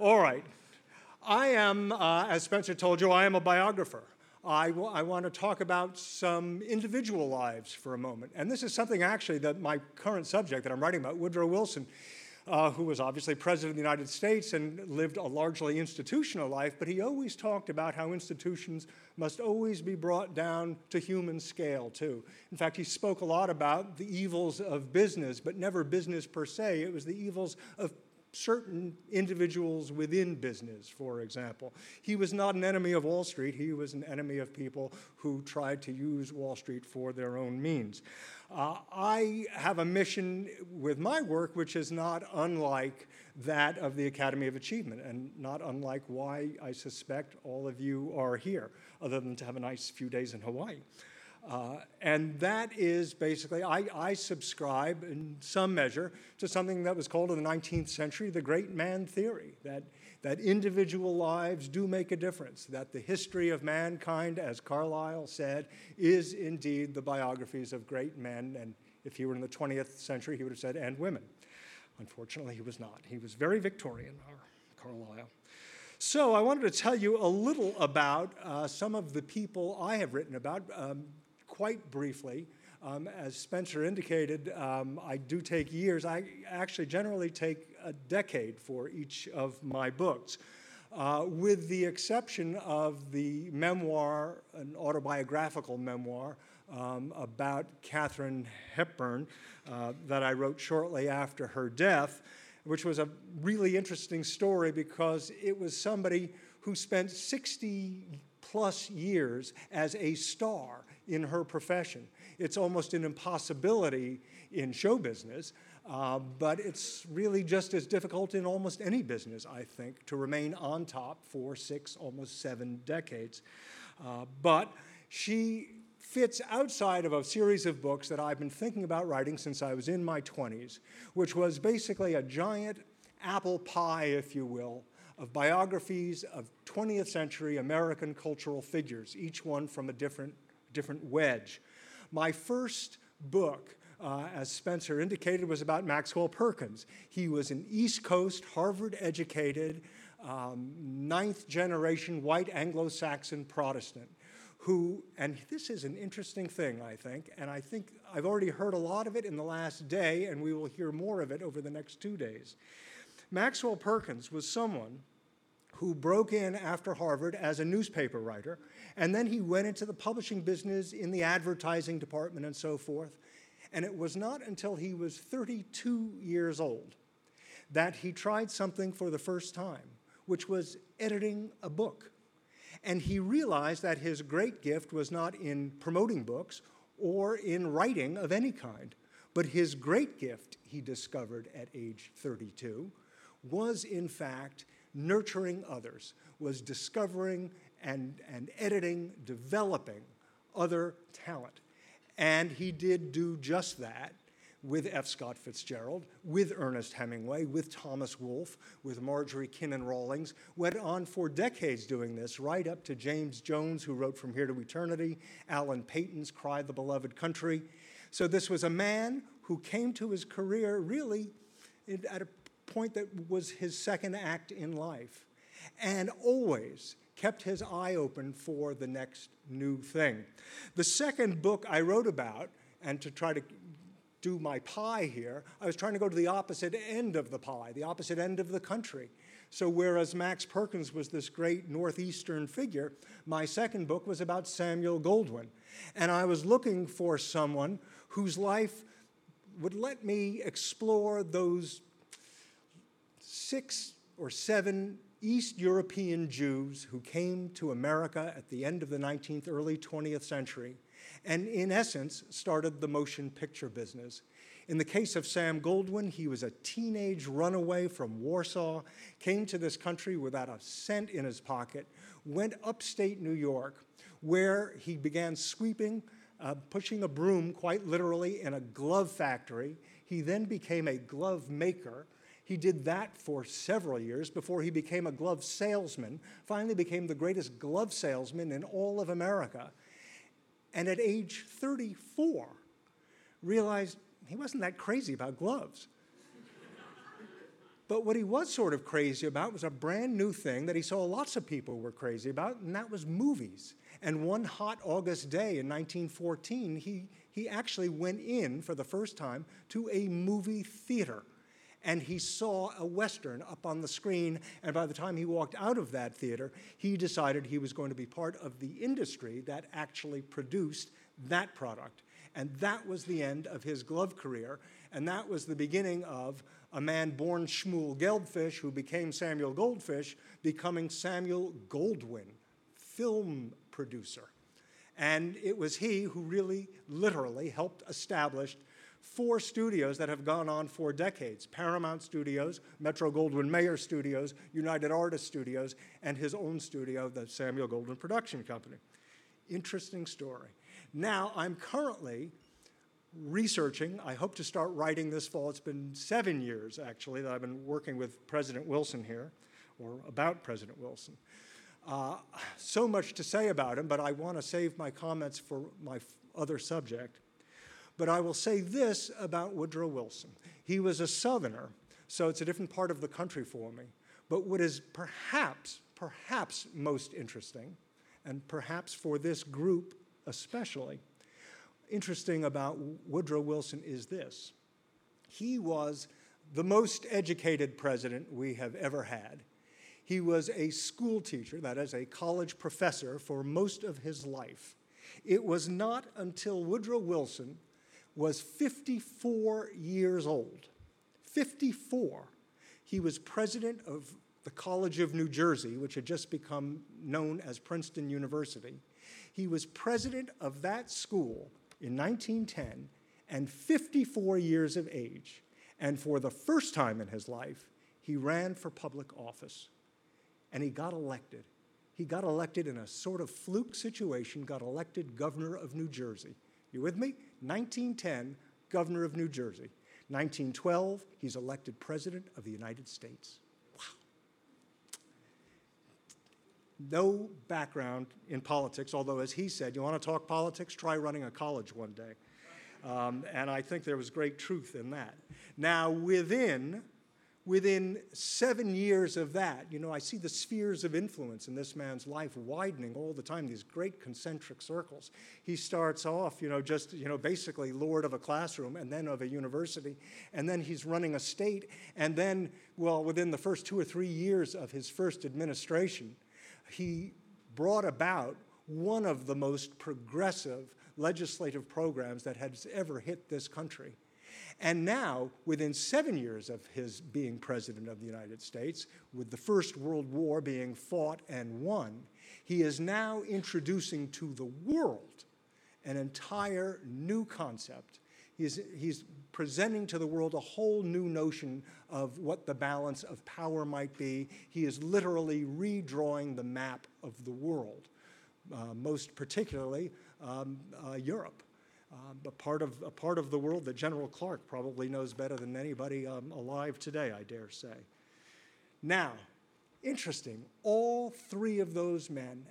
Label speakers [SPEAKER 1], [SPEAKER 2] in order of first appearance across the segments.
[SPEAKER 1] All right. I am, uh, as Spencer told you, I am a biographer. I, want to talk about some individual lives for a moment. And this is something actually that my current subject that I'm writing about, Woodrow Wilson, uh, who was obviously president of the United States and lived a largely institutional life, but he always talked about how institutions must always be brought down to human scale, too. In fact, he spoke a lot about the evils of business, but never business per se. It was the evils of certain individuals within business, for example. He was not an enemy of Wall Street, he was an enemy of people who tried to use Wall Street for their own means. Uh, I have a mission with my work which is not unlike that of the Academy of Achievement, and not unlike why I suspect all of you are here, other than to have a nice few days in Hawaii. Uh, and that is basically, I, I, subscribe in some measure to something that was called in the 19th century the great man theory that, that individual lives do make a difference, that the history of mankind, as Carlyle said, is indeed the biographies of great men. And if he were in the 20th century, he would have said, and women. Unfortunately, he was not. He was very Victorian, our Carlyle. So, I wanted to tell you a little about uh, some of the people I have written about. Um, quite briefly. Um, as Spencer indicated, um, I do take years. I actually generally take a decade for each of my books, uh, with the exception of the memoir, an autobiographical memoir um, about Katharine Hepburn uh, that I wrote shortly after her death, which was a really interesting story because it was somebody who spent 60 plus years as a star in her profession. It's almost an impossibility in show business, uh, but it's really just as difficult in almost any business, I think, to remain on top for six, almost seven decades. Uh, but she fits outside of a series of books that I've been thinking about writing since I was in my 20s, which was basically a giant apple pie, if you will, of biographies of 20th century American cultural figures, each one from a different different wedge. My first book, uh, as Spencer indicated, was about Maxwell Perkins. He was an East Coast, Harvard educated, um, ninth generation white Anglo Saxon Protestant who, and this is an interesting thing, I think, and I think I've already heard a lot of it in the last day, and we will hear more of it over the next two days. Maxwell Perkins was someone who broke in after Harvard as a newspaper writer, and then he went into the publishing business in the advertising department and so forth. And it was not until he was 32 years old that he tried something for the first time, which was editing a book. And he realized that his great gift was not in promoting books or in writing of any kind, but his great gift, he discovered at age 32, was in fact nurturing others, was discovering and, and editing, developing other talent. And he did do just that with F. Scott Fitzgerald, with Ernest Hemingway, with Thomas Wolfe, with Marjorie Kinnan Rawlings, went on for decades doing this, right up to James Jones, who wrote From Here to Eternity, Alan Paton's Cry the Beloved Country. So this was a man who came to his career really at a point that was his second act in life, and always kept his eye open for the next new thing. The second book I wrote about, and to try to do my pie here, I was trying to go to the opposite end of the pie, the opposite end of the country. So, whereas Max Perkins was this great Northeastern figure, my second book was about Samuel Goldwyn. And I was looking for someone whose life would let me explore those six or seven East European Jews who came to America at the end of the 19th, early 20th century, and in essence started the motion picture business. In the case of Sam Goldwyn, he was a teenage runaway from Warsaw, came to this country without a cent in his pocket, went upstate New York, where he began sweeping, uh, pushing a broom quite literally in a glove factory. He then became a glove maker he did that for several years before he became a glove salesman, finally became the greatest glove salesman in all of America. And at age 34, realized he wasn't that crazy about gloves. But what he was sort of crazy about was a brand new thing that he saw lots of people were crazy about, and that was movies. And one hot August day in 1914, he, he actually went in for the first time to a movie theater. And he saw a Western up on the screen. And by the time he walked out of that theater, he decided he was going to be part of the industry that actually produced that product. And that was the end of his glove career. And that was the beginning of a man born Shmuel Geldfish, who became Samuel Goldfish, becoming Samuel Goldwyn, film producer. And it was he who really, literally helped establish four studios that have gone on for decades Paramount Studios, Metro Goldwyn Mayer Studios, United Artists Studios, and his own studio, the Samuel Goldwyn Production Company. Interesting story. Now, I'm currently researching. I hope to start writing this fall. It's been seven years, actually, that I've been working with President Wilson here, or about President Wilson. Uh, so much to say about him, but I want to save my comments for my other subject. But I will say this about Woodrow Wilson. He was a Southerner, so it's a different part of the country for me. But what is perhaps, perhaps most interesting, and perhaps for this group especially, interesting about Woodrow Wilson is this he was the most educated president we have ever had. He was a school teacher, that is, a college professor, for most of his life. It was not until Woodrow Wilson was 54 years old, 54, he was president of the College of New Jersey, which had just become known as Princeton University. He was president of that school in 1910 and 54 years of age. And for the first time in his life, he ran for public office. And he got elected. He got elected in a sort of fluke situation, got elected governor of New Jersey. You with me? 1910, governor of New Jersey. 1912, he's elected president of the United States. Wow. No background in politics, although, as he said, you want to talk politics? Try running a college one day. Um, and I think there was great truth in that. Now, within, within seven years of that, you know, I see the spheres of influence in this man's life widening all the time, these great concentric circles. He starts off, you know, just, you know, basically lord of a classroom and then of a university, and then he's running a state, and then, well, within the first two or three years of his first administration, he brought about one of the most progressive legislative programs that has ever hit this country. And now, within seven years of his being president of the United States, with the First World War being fought and won, he is now introducing to the world an entire new concept. He's, he's presenting to the world a whole new notion of what the balance of power might be. He is literally redrawing the map of the world, uh, most particularly um, uh, Europe. Um, a, part of, a part of the world that General Clark probably knows better than anybody um, alive today, I dare say. Now, interesting, all three of those men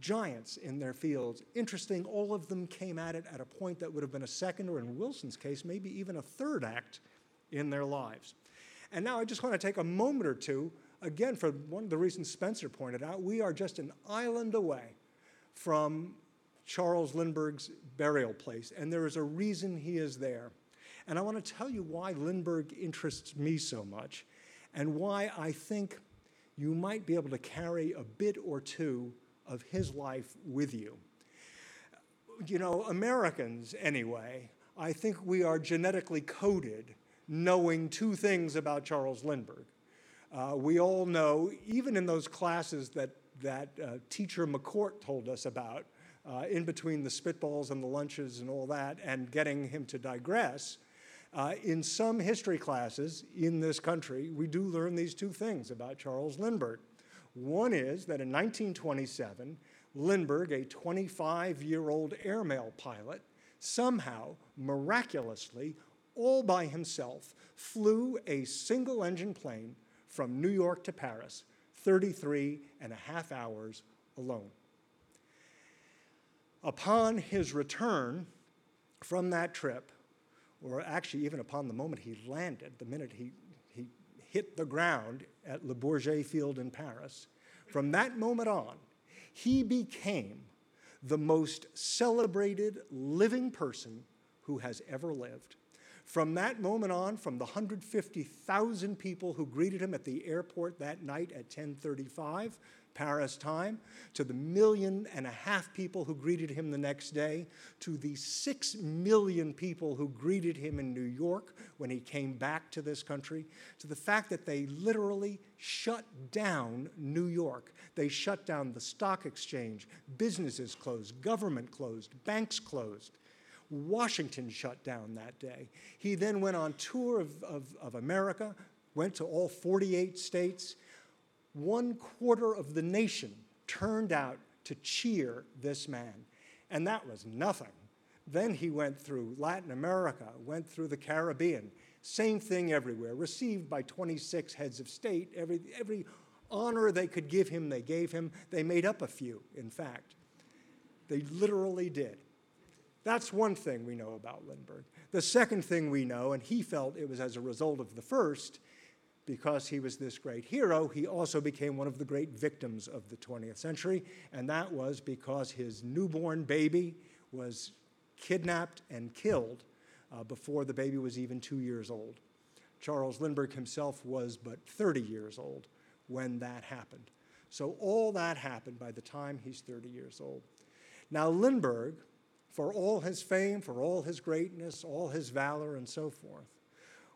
[SPEAKER 1] giants in their fields. Interesting, all of them came at it at a point that would have been a second, or in Wilson's case, maybe even a third act in their lives. And now I just want to take a moment or two, again, for one of the reasons Spencer pointed out, we are just an island away from Charles Lindbergh's burial place, and there is a reason he is there. And I want to tell you why Lindbergh interests me so much, and why I think you might be able to carry a bit or two of his life with you. You know, Americans, anyway, I think we are genetically coded knowing two things about Charles Lindbergh. Uh, we all know, even in those classes that, that uh, teacher McCourt told us about, uh, in between the spitballs and the lunches and all that, and getting him to digress, uh, in some history classes in this country, we do learn these two things about Charles Lindbergh. One is that in 1927, Lindbergh, a 25 year old airmail pilot, somehow, miraculously, all by himself, flew a single engine plane from New York to Paris, 33 and a half hours alone. Upon his return from that trip, or actually even upon the moment he landed, the minute he, he hit the ground at Le Bourget Field in Paris, from that moment on, he became the most celebrated living person who has ever lived. From that moment on, from the 150,000 people who greeted him at the airport that night at 1035 Paris time, to the million and a half people who greeted him the next day, to the six million people who greeted him in New York when he came back to this country, to the fact that they literally shut down New York. They shut down the stock exchange, businesses closed, government closed, banks closed. Washington shut down that day. He then went on tour of, of, of America, went to all 48 states. One quarter of the nation turned out to cheer this man, and that was nothing. Then he went through Latin America, went through the Caribbean. Same thing everywhere, received by 26 heads of state. Every, every honor they could give him, they gave him. They made up a few, in fact. They literally did. That's one thing we know about Lindbergh. The second thing we know, and he felt it was as a result of the first, because he was this great hero, he also became one of the great victims of the 20th century, and that was because his newborn baby was kidnapped and killed uh, before the baby was even two years old. Charles Lindbergh himself was but 30 years old when that happened. So all that happened by the time he's 30 years old. Now, Lindbergh for all his fame, for all his greatness, all his valor, and so forth,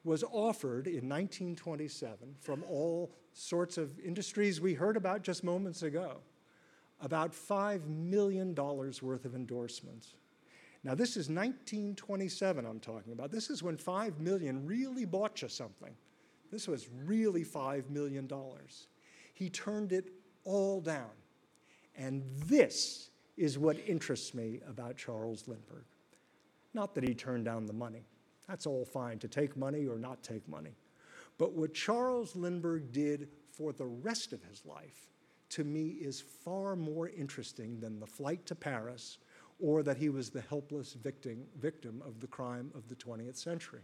[SPEAKER 1] was offered in 1927 from all sorts of industries we heard about just moments ago about $5 million worth of endorsements. Now, this is 1927 I'm talking about. This is when 5 million really bought you something. This was really $5 million. He turned it all down. And this is what interests me about Charles Lindbergh. Not that he turned down the money. That's all fine to take money or not take money. But what Charles Lindbergh did for the rest of his life, to me, is far more interesting than the flight to Paris or that he was the helpless victim, victim of the crime of the 20th century.